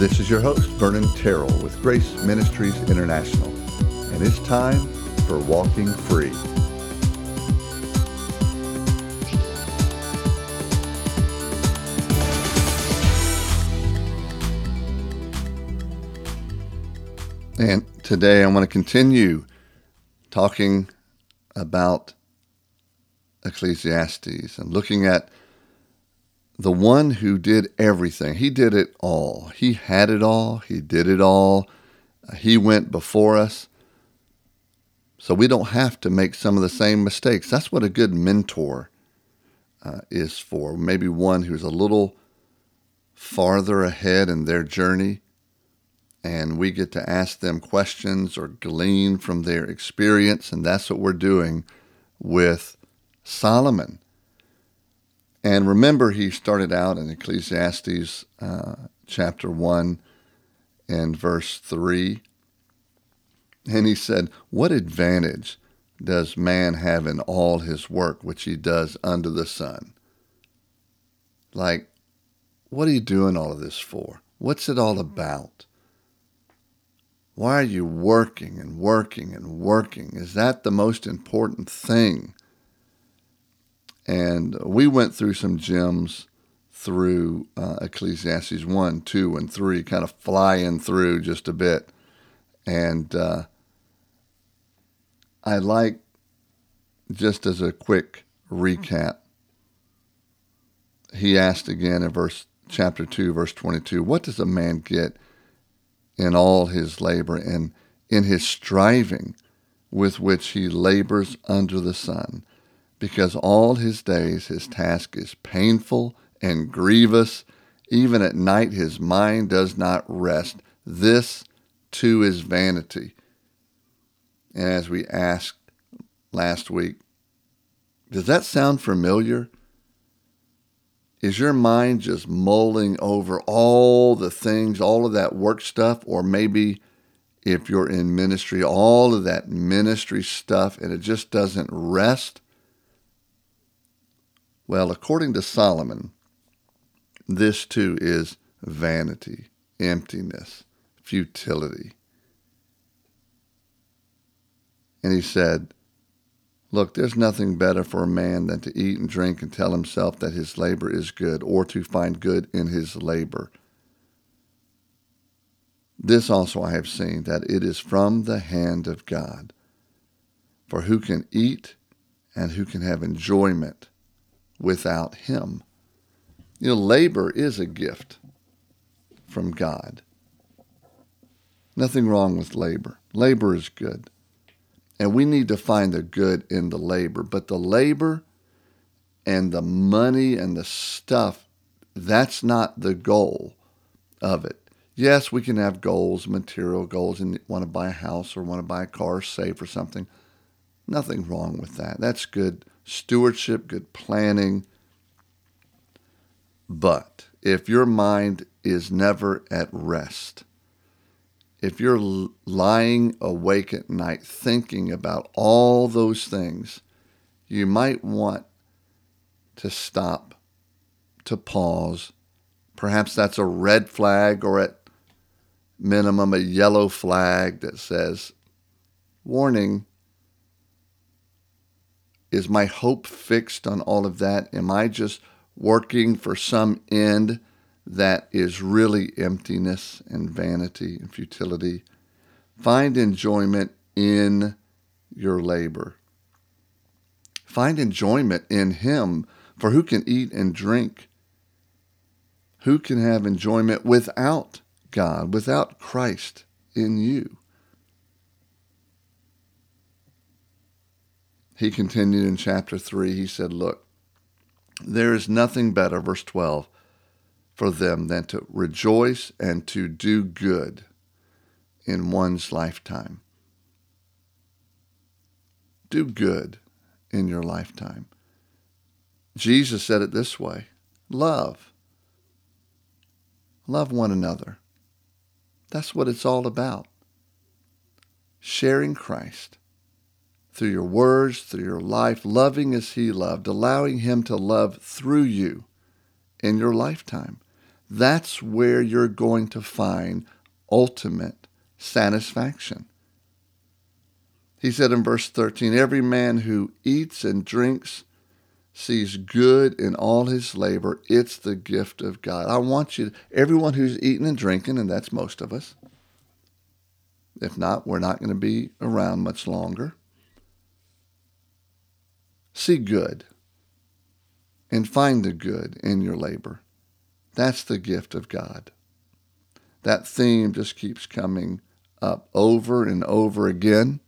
This is your host, Vernon Terrell with Grace Ministries International, and it's time for Walking Free. And today I want to continue talking about Ecclesiastes and looking at the one who did everything. He did it all. He had it all. He did it all. He went before us. So we don't have to make some of the same mistakes. That's what a good mentor uh, is for. Maybe one who's a little farther ahead in their journey, and we get to ask them questions or glean from their experience. And that's what we're doing with Solomon. And remember, he started out in Ecclesiastes uh, chapter 1 and verse 3. And he said, What advantage does man have in all his work which he does under the sun? Like, what are you doing all of this for? What's it all about? Why are you working and working and working? Is that the most important thing? And we went through some gems through uh, Ecclesiastes 1, 2, and 3, kind of flying through just a bit. And uh, I like, just as a quick recap, he asked again in verse chapter 2, verse 22, What does a man get in all his labor and in his striving with which he labors under the sun? Because all his days his task is painful and grievous. Even at night his mind does not rest. This too is vanity. And as we asked last week, does that sound familiar? Is your mind just mulling over all the things, all of that work stuff, or maybe if you're in ministry, all of that ministry stuff and it just doesn't rest? Well, according to Solomon, this too is vanity, emptiness, futility. And he said, Look, there's nothing better for a man than to eat and drink and tell himself that his labor is good, or to find good in his labor. This also I have seen, that it is from the hand of God. For who can eat and who can have enjoyment without Him. You know, labor is a gift from God. Nothing wrong with labor. Labor is good. And we need to find the good in the labor. But the labor and the money and the stuff, that's not the goal of it. Yes, we can have goals, material goals, and want to buy a house or want to buy a car, save for something. Nothing wrong with that. That's good stewardship, good planning. But if your mind is never at rest, if you're lying awake at night thinking about all those things, you might want to stop, to pause. Perhaps that's a red flag or at minimum a yellow flag that says, warning, is my hope fixed on all of that? Am I just working for some end that is really emptiness and vanity and futility? Find enjoyment in your labor. Find enjoyment in Him, for who can eat and drink? Who can have enjoyment without God, without Christ in you? He continued in chapter 3, he said, Look, there is nothing better, verse 12, for them than to rejoice and to do good in one's lifetime. Do good in your lifetime. Jesus said it this way love. Love one another. That's what it's all about. Sharing Christ through your words, through your life, loving as He loved, allowing Him to love through you in your lifetime. That's where you're going to find ultimate satisfaction. He said in verse 13, Every man who eats and drinks sees good in all his labor. It's the gift of God. I want you, everyone who's eating and drinking, and that's most of us. If not, we're not going to be around much longer. See good and find the good in your labor. That's the gift of God. That theme just keeps coming up over and over again.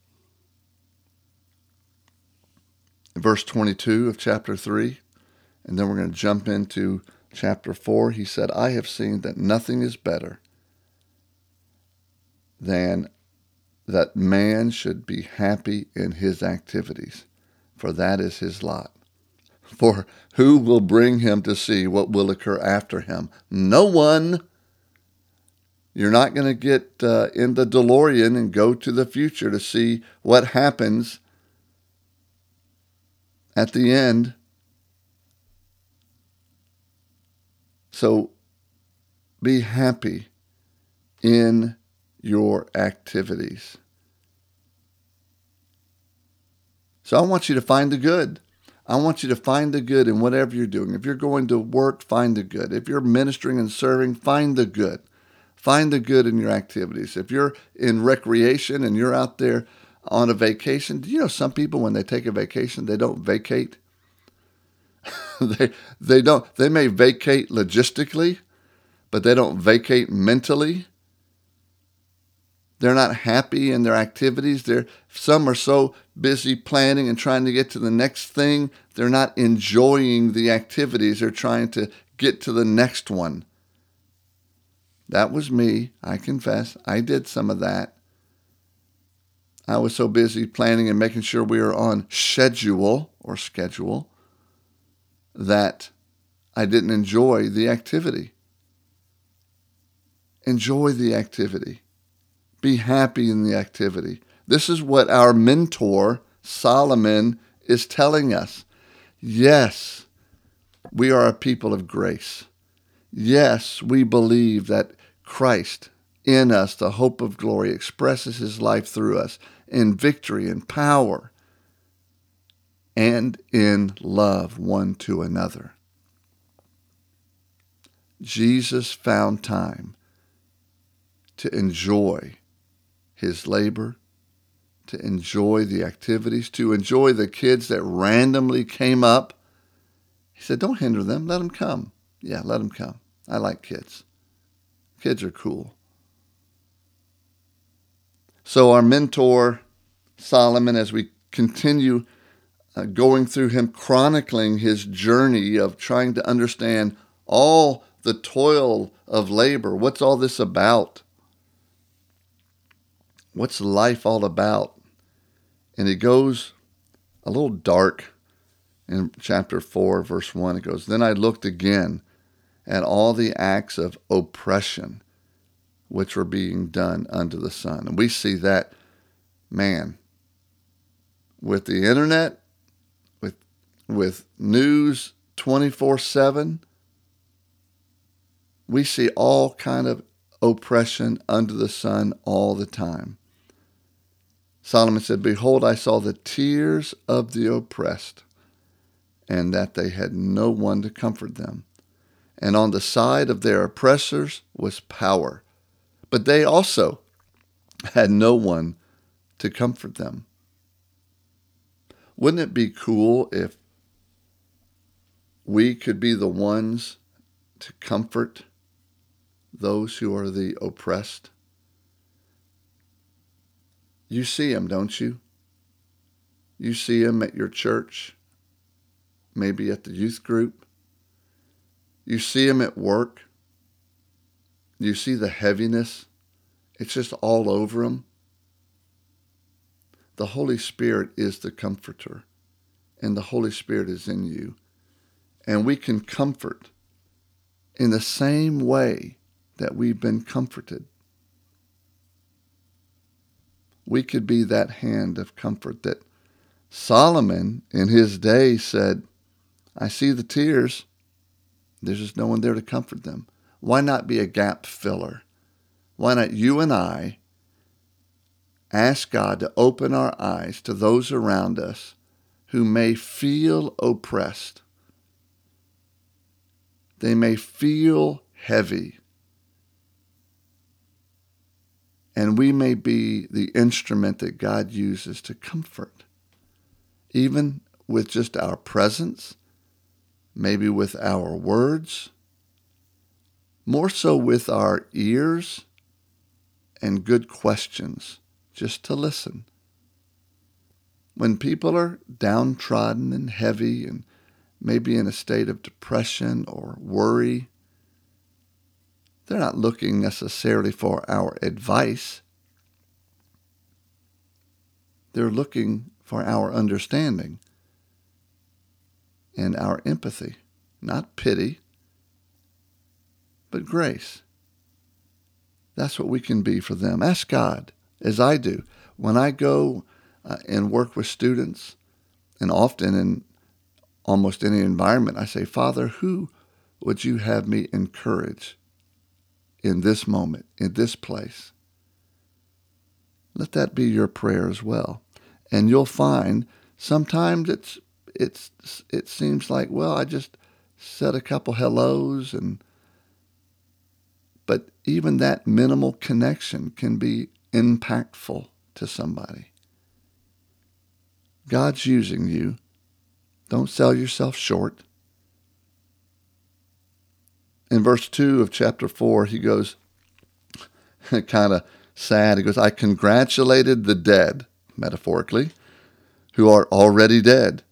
verse 22 of chapter 3, and then we're going to jump into chapter 4. He said, I have seen that nothing is better than that man should be happy in his activities, for that is his lot. For who will bring him to see what will occur after him? No one. You're not going to get uh, in the DeLorean and go to the future to see what happens at the end. So be happy in your activities. So I want you to find the good. I want you to find the good in whatever you're doing. If you're going to work, find the good. If you're ministering and serving, find the good. Find the good in your activities. If you're in recreation and you're out there on a vacation. Do you know some people when they take a vacation they don't vacate? they they don't they may vacate logistically, but they don't vacate mentally. They're not happy in their activities. They're some are so busy planning and trying to get to the next thing, they're not enjoying the activities. They're trying to get to the next one. That was me, I confess. I did some of that. I was so busy planning and making sure we were on schedule or schedule that I didn't enjoy the activity. Enjoy the activity. Be happy in the activity. This is what our mentor, Solomon, is telling us. Yes, we are a people of grace. Yes, we believe that Christ in us, the hope of glory, expresses his life through us in victory and power and in love one to another. Jesus found time to enjoy his labor, to enjoy the activities, to enjoy the kids that randomly came up. He said, Don't hinder them, let them come. Yeah, let them come. I like kids. Kids are cool. So, our mentor, Solomon, as we continue uh, going through him, chronicling his journey of trying to understand all the toil of labor, what's all this about? What's life all about? And it goes a little dark in chapter 4, verse 1. It goes, Then I looked again at all the acts of oppression which were being done under the sun. And we see that, man, with the internet, with, with news 24 7, we see all kind of oppression under the sun all the time. Solomon said, Behold, I saw the tears of the oppressed, and that they had no one to comfort them. And on the side of their oppressors was power but they also had no one to comfort them. Wouldn't it be cool if we could be the ones to comfort those who are the oppressed? You see them, don't you? You see them at your church, maybe at the youth group. You see them at work. You see the heaviness? It's just all over them. The Holy Spirit is the comforter, and the Holy Spirit is in you. And we can comfort in the same way that we've been comforted. We could be that hand of comfort that Solomon in his day said, I see the tears. There's just no one there to comfort them. Why not be a gap filler? Why not you and I ask God to open our eyes to those around us who may feel oppressed? They may feel heavy. And we may be the instrument that God uses to comfort, even with just our presence, maybe with our words, more so with our ears and good questions, just to listen. When people are downtrodden and heavy and maybe in a state of depression or worry, they're not looking necessarily for our advice. They're looking for our understanding and our empathy, not pity, but grace. That's what we can be for them. Ask God, as I do. When I go uh, and work with students, and often in almost any environment, I say, Father, who would you have me encourage in this moment, in this place? Let that be your prayer as well. And you'll find sometimes it's it's it seems like, well, I just said a couple hellos and but even that minimal connection can be impactful to somebody. God's using you. Don't sell yourself short. In verse 2 of chapter 4, he goes, kind of sad. He goes, I congratulated the dead, metaphorically, who are already dead,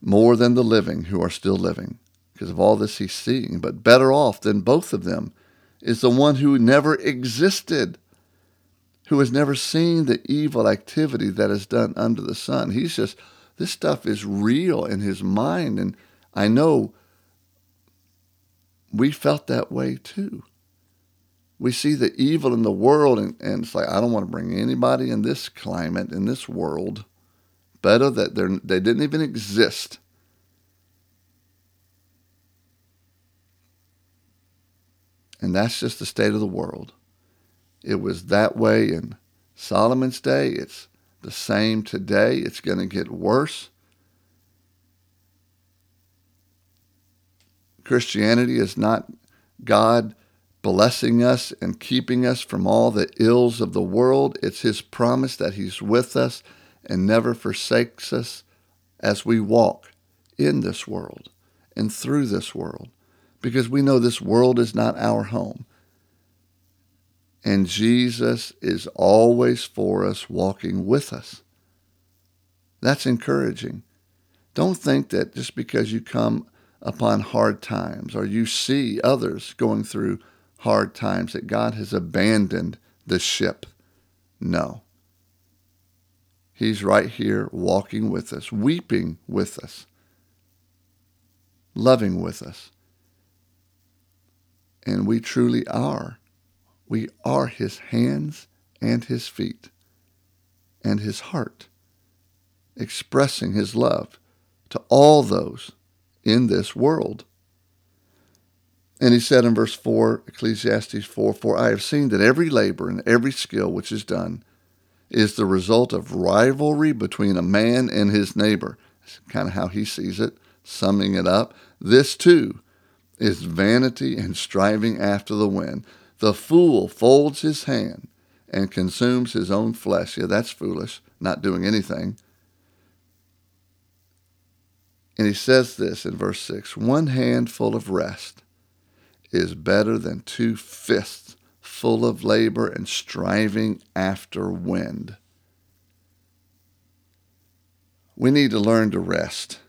more than the living who are still living. Because of all this he's seeing. But better off than both of them is the one who never existed, who has never seen the evil activity that is done under the sun. He's just, this stuff is real in his mind. And I know we felt that way too. We see the evil in the world, and, and it's like, I don't want to bring anybody in this climate, in this world. Better that they didn't even exist And that's just the state of the world. It was that way in Solomon's day. It's the same today. It's going to get worse. Christianity is not God blessing us and keeping us from all the ills of the world. It's His promise that He's with us and never forsakes us as we walk in this world and through this world because we know this world is not our home. And Jesus is always for us, walking with us. That's encouraging. Don't think that just because you come upon hard times or you see others going through hard times that God has abandoned the ship. No. He's right here walking with us, weeping with us, loving with us. And we truly are. We are his hands and his feet and his heart, expressing his love to all those in this world. And he said in verse 4, Ecclesiastes 4 For I have seen that every labor and every skill which is done is the result of rivalry between a man and his neighbor. That's kind of how he sees it, summing it up. This too is vanity and striving after the wind. The fool folds his hand and consumes his own flesh. Yeah, that's foolish, not doing anything. And he says this in verse 6 One handful of rest is better than two fists full of labor and striving after wind. We need to learn to rest.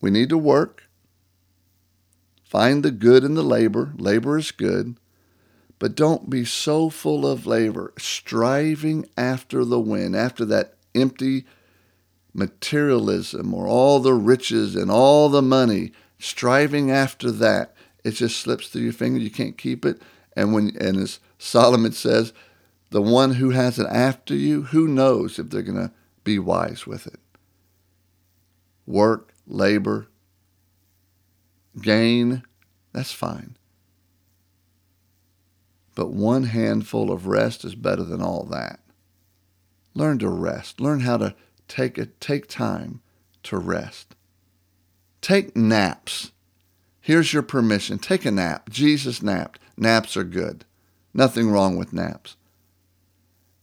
We need to work. Find the good in the labor. Labor is good. But don't be so full of labor, striving after the wind, after that empty materialism or all the riches and all the money, striving after that. It just slips through your fingers. You can't keep it. And when and as Solomon says, the one who has it after you, who knows if they're going to be wise with it? Work, labor, gain, That's fine. But one handful of rest is better than all that. Learn to rest. Learn how to take a, take time to rest. Take naps. Here's your permission. Take a nap. Jesus napped. Naps are good. Nothing wrong with naps.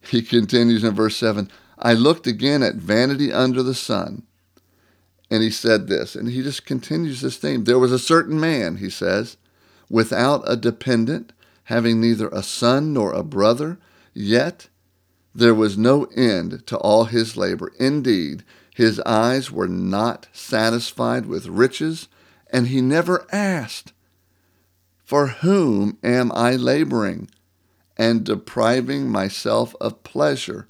He continues in verse 7 I looked again at vanity under the sun. And he said this, and he just continues this theme. There was a certain man, he says, without a dependent, having neither a son nor a brother, yet there was no end to all his labor. Indeed, his eyes were not satisfied with riches, and he never asked, For whom am I laboring and depriving myself of pleasure?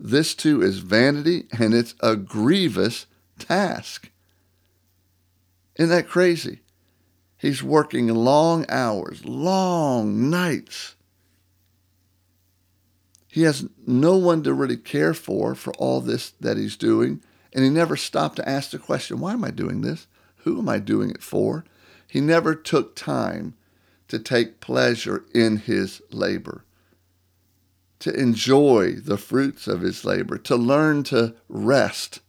This too is vanity, and it's a grievous task. Isn't that crazy? He's working long hours, long nights. He has no one to really care for for all this that he's doing. And he never stopped to ask the question, why am I doing this? Who am I doing it for? He never took time to take pleasure in his labor, to enjoy the fruits of his labor, to learn to rest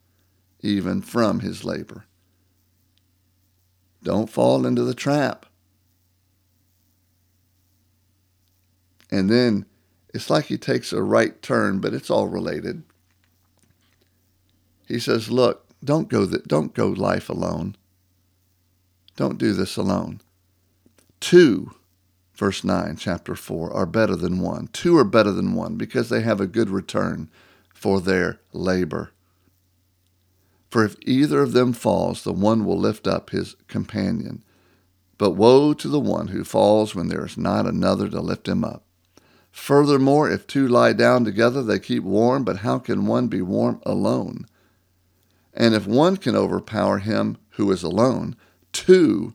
even from his labor. Don't fall into the trap. And then it's like he takes a right turn, but it's all related. He says, "Look, don't go th- don't go life alone. Don't do this alone. Two, verse 9, chapter 4, are better than one. Two are better than one because they have a good return for their labor. For if either of them falls, the one will lift up his companion. But woe to the one who falls when there is not another to lift him up. Furthermore, if two lie down together, they keep warm, but how can one be warm alone? And if one can overpower him who is alone, two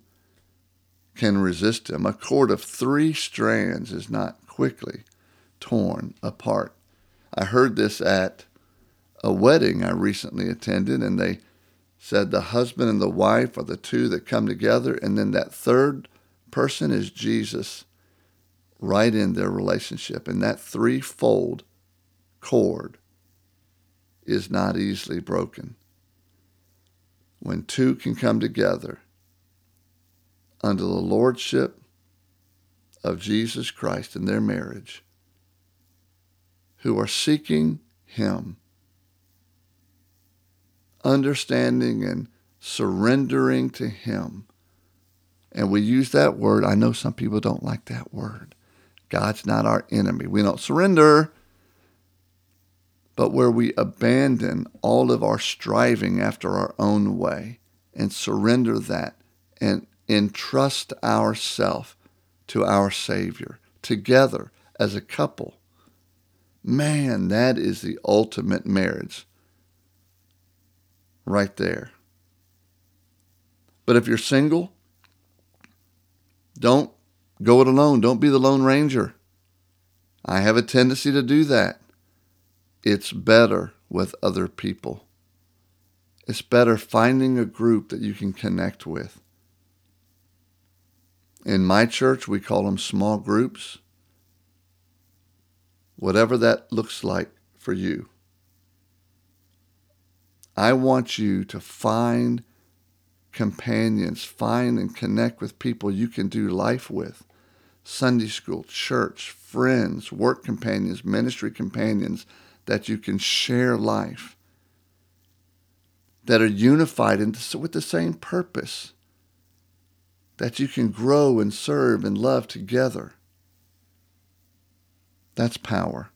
can resist him. A cord of three strands is not quickly torn apart. I heard this at a wedding I recently attended, and they said the husband and the wife are the two that come together, and then that third person is Jesus right in their relationship. And that threefold cord is not easily broken. When two can come together under the lordship of Jesus Christ in their marriage, who are seeking Him understanding and surrendering to Him. And we use that word. I know some people don't like that word. God's not our enemy. We don't surrender, but where we abandon all of our striving after our own way and surrender that and entrust ourself to our Savior together as a couple. Man, that is the ultimate marriage right there. But if you're single, don't go it alone. Don't be the Lone Ranger. I have a tendency to do that. It's better with other people. It's better finding a group that you can connect with. In my church, we call them small groups. Whatever that looks like for you. I want you to find companions, find and connect with people you can do life with. Sunday school, church, friends, work companions, ministry companions that you can share life, that are unified into, with the same purpose, that you can grow and serve and love together. That's power.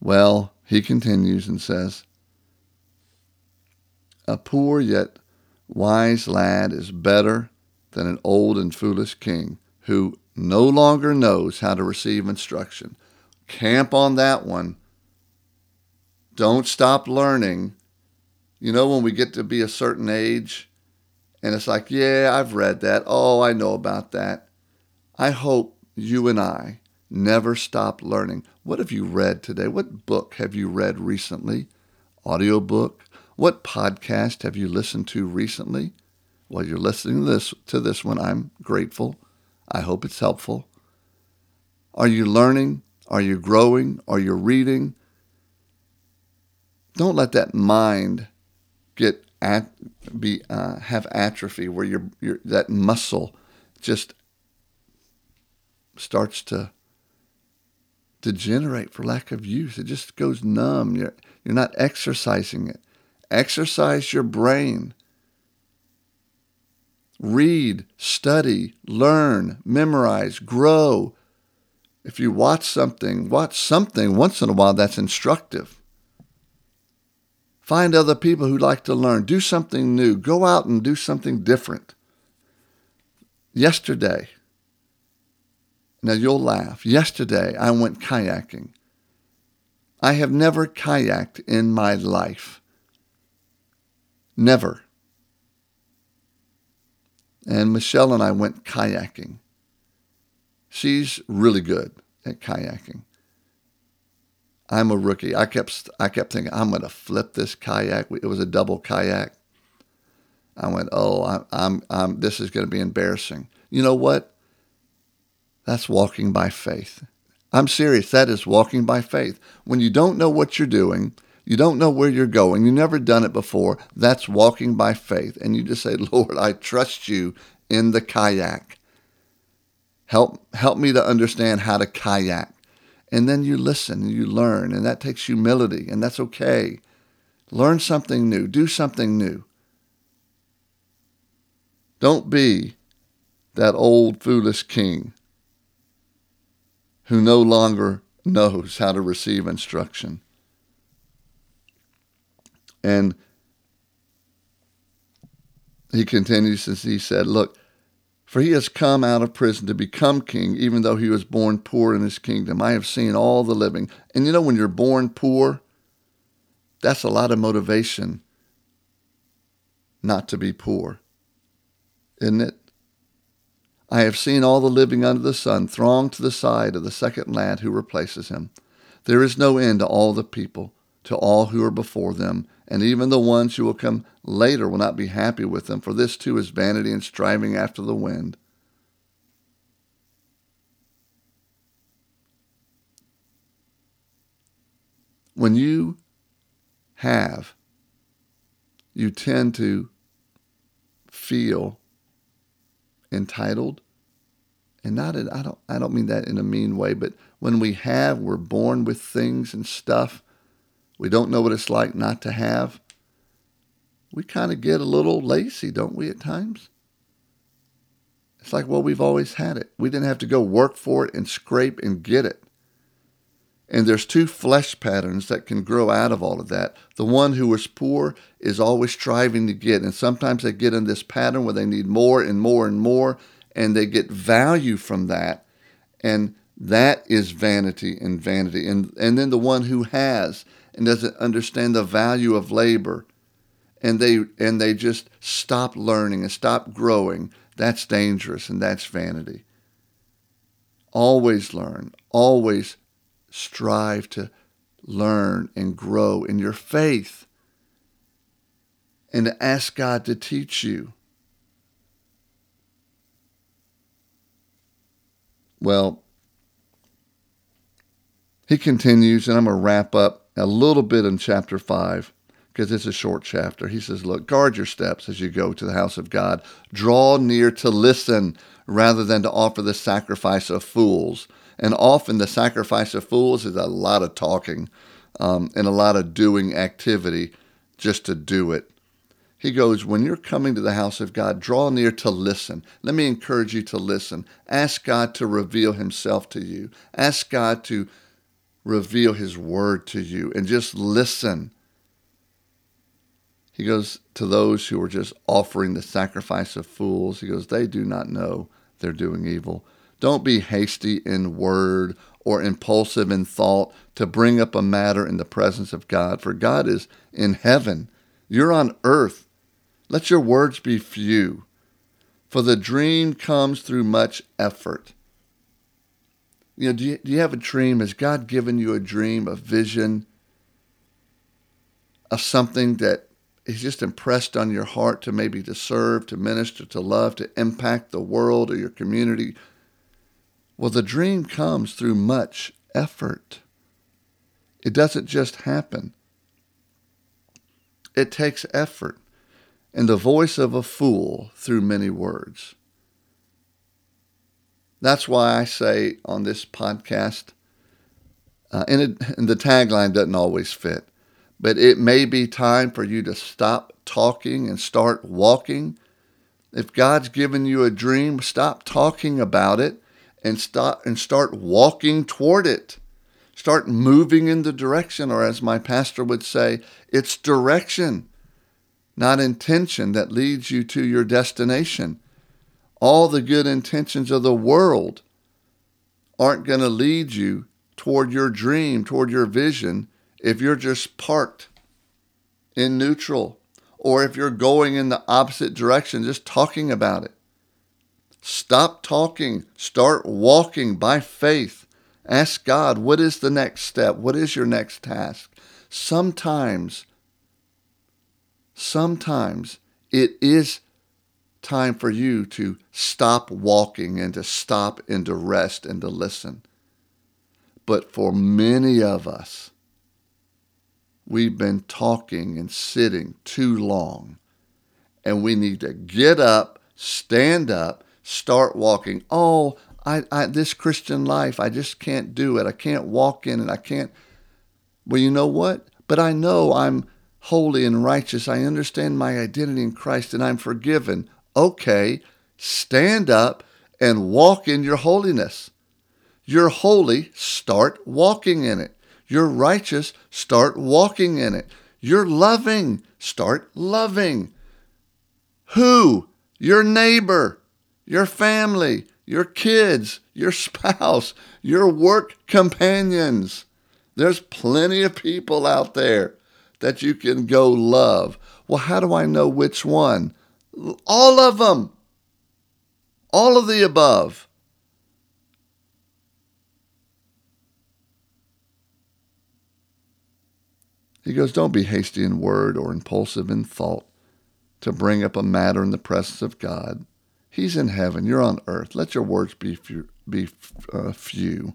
Well, he continues and says, a poor yet wise lad is better than an old and foolish king who no longer knows how to receive instruction. Camp on that one. Don't stop learning. You know, when we get to be a certain age, and it's like, yeah, I've read that. Oh, I know about that. I hope you and I never stop learning. What have you read today? What book have you read recently? Audiobook, what podcast have you listened to recently? Well, you're listening to this to this one. I'm grateful. I hope it's helpful. Are you learning? Are you growing? Are you reading? Don't let that mind get at, be uh, have atrophy where your your that muscle just starts to degenerate for lack of use. It just goes numb. You're you're not exercising it. Exercise your brain. Read, study, learn, memorize, grow. If you watch something, watch something once in a while that's instructive. Find other people who like to learn. Do something new. Go out and do something different. Yesterday, now you'll laugh. Yesterday, I went kayaking. I have never kayaked in my life. Never. And Michelle and I went kayaking. She's really good at kayaking. I'm a rookie. I kept I kept thinking I'm going to flip this kayak. It was a double kayak. I went, oh, I'm, I'm, I'm this is going to be embarrassing. You know what? That's walking by faith. I'm serious. That is walking by faith. When you don't know what you're doing, you don't know where you're going, you've never done it before, that's walking by faith. And you just say, Lord, I trust you in the kayak. Help, help me to understand how to kayak. And then you listen and you learn, and that takes humility, and that's okay. Learn something new, do something new. Don't be that old foolish king who no longer knows how to receive instruction. And he continues as he said, Look, for he has come out of prison to become king, even though he was born poor in his kingdom. I have seen all the living. And you know, when you're born poor, that's a lot of motivation not to be poor, isn't it? I have seen all the living under the sun throng to the side of the second lad who replaces him. There is no end to all the people, to all who are before them, and even the ones who will come later will not be happy with them, for this too is vanity and striving after the wind. When you have, you tend to feel entitled. And not in, I don't I don't mean that in a mean way, but when we have, we're born with things and stuff. We don't know what it's like not to have. We kind of get a little lazy, don't we, at times? It's like, well, we've always had it. We didn't have to go work for it and scrape and get it. And there's two flesh patterns that can grow out of all of that. The one who is poor is always striving to get, and sometimes they get in this pattern where they need more and more and more, and they get value from that. And that is vanity and vanity. And, and then the one who has and doesn't understand the value of labor, and they and they just stop learning and stop growing, that's dangerous and that's vanity. Always learn, always strive to learn and grow in your faith and to ask God to teach you. Well, he continues, and I'm going to wrap up a little bit in chapter 5 because it's a short chapter. He says, Look, guard your steps as you go to the house of God. Draw near to listen rather than to offer the sacrifice of fools and often the sacrifice of fools is a lot of talking um, and a lot of doing activity just to do it. He goes, When you're coming to the house of God, draw near to listen. Let me encourage you to listen. Ask God to reveal himself to you. Ask God to reveal his word to you and just listen. He goes to those who are just offering the sacrifice of fools. He goes, They do not know they're doing evil. Don't be hasty in word or impulsive in thought to bring up a matter in the presence of God, for God is in heaven. You're on earth. Let your words be few, for the dream comes through much effort. You know, do you, do you have a dream? Has God given you a dream, a vision of something that he's just impressed on your heart to maybe to serve, to minister, to love, to impact the world or your community. Well, the dream comes through much effort. It doesn't just happen. It takes effort and the voice of a fool through many words. That's why I say on this podcast, uh, and, it, and the tagline doesn't always fit, but it may be time for you to stop talking and start walking. If God's given you a dream, stop talking about it and stop and start walking toward it. Start moving in the direction, or as my pastor would say, it's direction, not intention that leads you to your destination. All the good intentions of the world aren't going to lead you toward your dream, toward your vision, if you're just parked in neutral, or if you're going in the opposite direction, just talking about it. Stop talking, start walking by faith Ask God, what is the next step? What is your next task? Sometimes, sometimes it is time for you to stop walking and to stop and to rest and to listen. But for many of us, we've been talking and sitting too long. And we need to get up, stand up, start walking. Oh, I, I, this Christian life, I just can't do it. I can't walk in it. I can't. Well, you know what? But I know I'm holy and righteous. I understand my identity in Christ and I'm forgiven. Okay, stand up and walk in your holiness. You're holy, start walking in it. You're righteous, start walking in it. You're loving, start loving. Who? Your neighbor, your family, your kids, your spouse, your work companions. There's plenty of people out there that you can go love. Well, how do I know which one? All of them. All of the above. He goes, Don't be hasty in word or impulsive in thought to bring up a matter in the presence of God. He's in heaven. You're on earth. Let your words be few. Be, uh, few.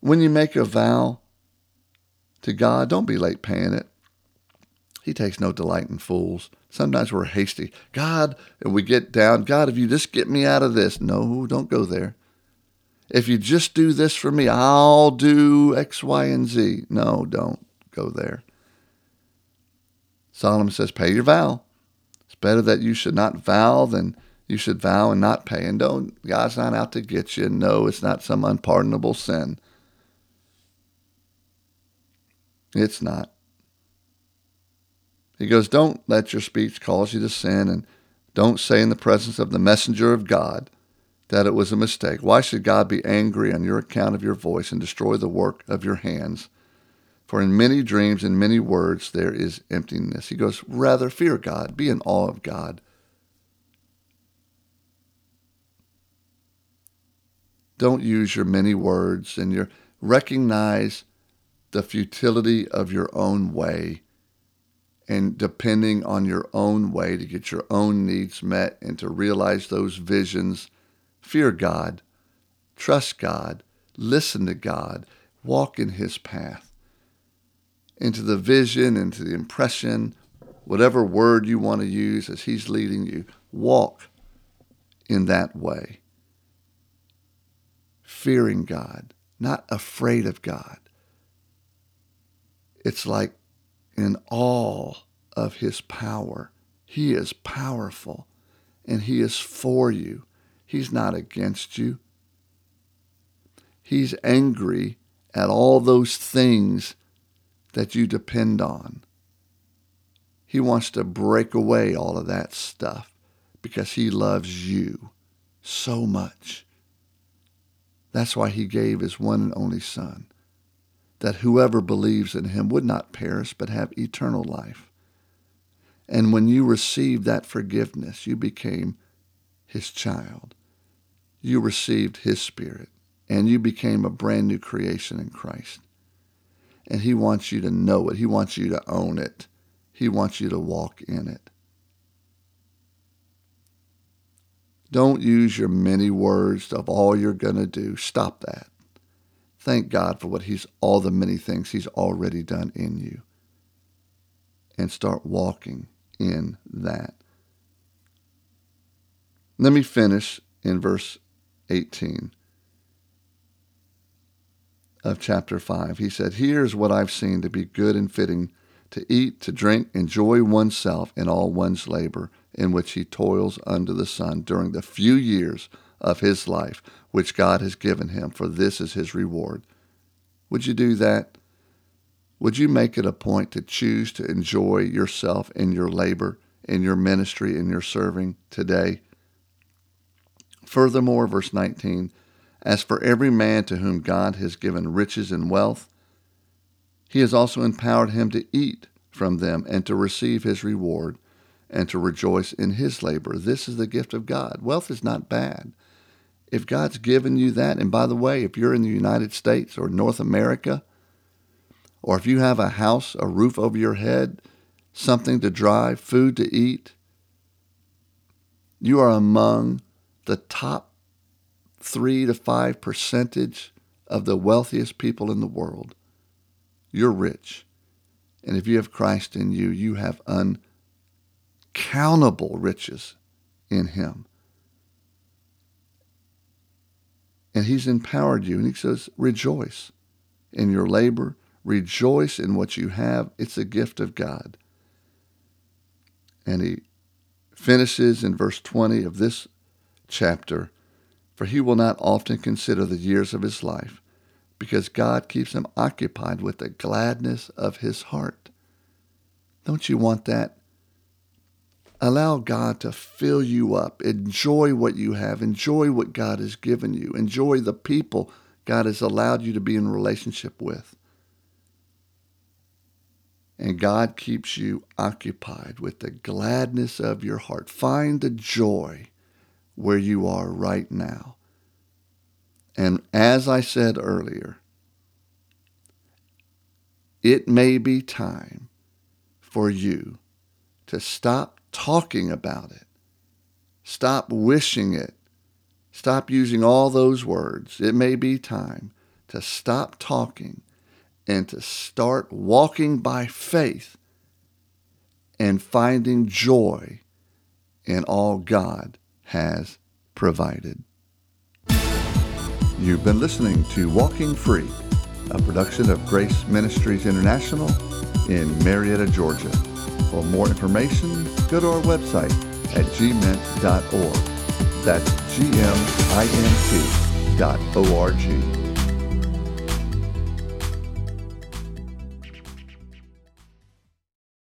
When you make a vow to God, don't be late paying it. He takes no delight in fools. Sometimes we're hasty. God, and we get down. God, if you just get me out of this. No, don't go there. If you just do this for me, I'll do X, Y, and Z. No, don't go there. Solomon says, pay your vow It's better that you should not vow than you should vow and not pay. And don't, God's not out to get you. No, it's not some unpardonable sin. It's not. He goes, Don't let your speech cause you to sin, and don't say in the presence of the messenger of God that it was a mistake. Why should God be angry on your account of your voice and destroy the work of your hands? For in many dreams and many words there is emptiness. He goes, rather fear God, be in awe of God. Don't use your many words and your recognize the futility of your own way and depending on your own way to get your own needs met and to realize those visions. Fear God, trust God, listen to God, walk in his path into the vision, into the impression, whatever word you want to use as He's leading you. Walk in that way. Fearing God, not afraid of God. It's like in all of His power. He is powerful and He is for you. He's not against you. He's angry at all those things that you depend on. He wants to break away all of that stuff because he loves you so much. That's why he gave his one and only Son, that whoever believes in him would not perish but have eternal life. And when you received that forgiveness, you became his child. You received his spirit, and you became a brand new creation in Christ. and He wants you to know it. He wants you to own it. He wants you to walk in it. Don't use your many words of all you're going to do. Stop that. Thank God for what He's all the many things He's already done in you. And start walking in that. Let me finish in verse 18 of chapter 5. He said, Here's what I've seen to be good and fitting to eat, to drink, enjoy oneself in all one's labor in which he toils under the sun during the few years of his life which God has given him, for this is his reward. Would you do that? Would you make it a point to choose to enjoy yourself in your labor, in your ministry, in your serving today? Furthermore, verse 19, as for every man to whom God has given riches and wealth, he has also empowered him to eat from them and to receive his reward and to rejoice in his labor. This is the gift of God. Wealth is not bad. If God's given you that, and by the way, if you're in the United States or North America, or if you have a house, a roof over your head, something to drive, food to eat, you are among the top three to five percentage of the wealthiest people in the world. You're rich. And if you have Christ in you, you have uncountable riches in him. And he's empowered you. And he says, rejoice in your labor. Rejoice in what you have. It's a gift of God. And he finishes in verse 20 of this chapter, for he will not often consider the years of his life, because God keeps him occupied with the gladness of his heart. Don't you want that? Allow God to fill you up. Enjoy what you have. Enjoy what God has given you. Enjoy the people God has allowed you to be in relationship with. And God keeps you occupied with the gladness of your heart. Find the joy where you are right now. And as I said earlier, it may be time for you to stop talking about it. Stop wishing it. Stop using all those words. It may be time to stop talking and to start walking by faith and finding joy in all God has provided. You've been listening to Walking Free, a production of Grace Ministries International in Marietta, Georgia. For more information, go to our website at gmint.org. That's G-M-I-N-T dot O-R-G.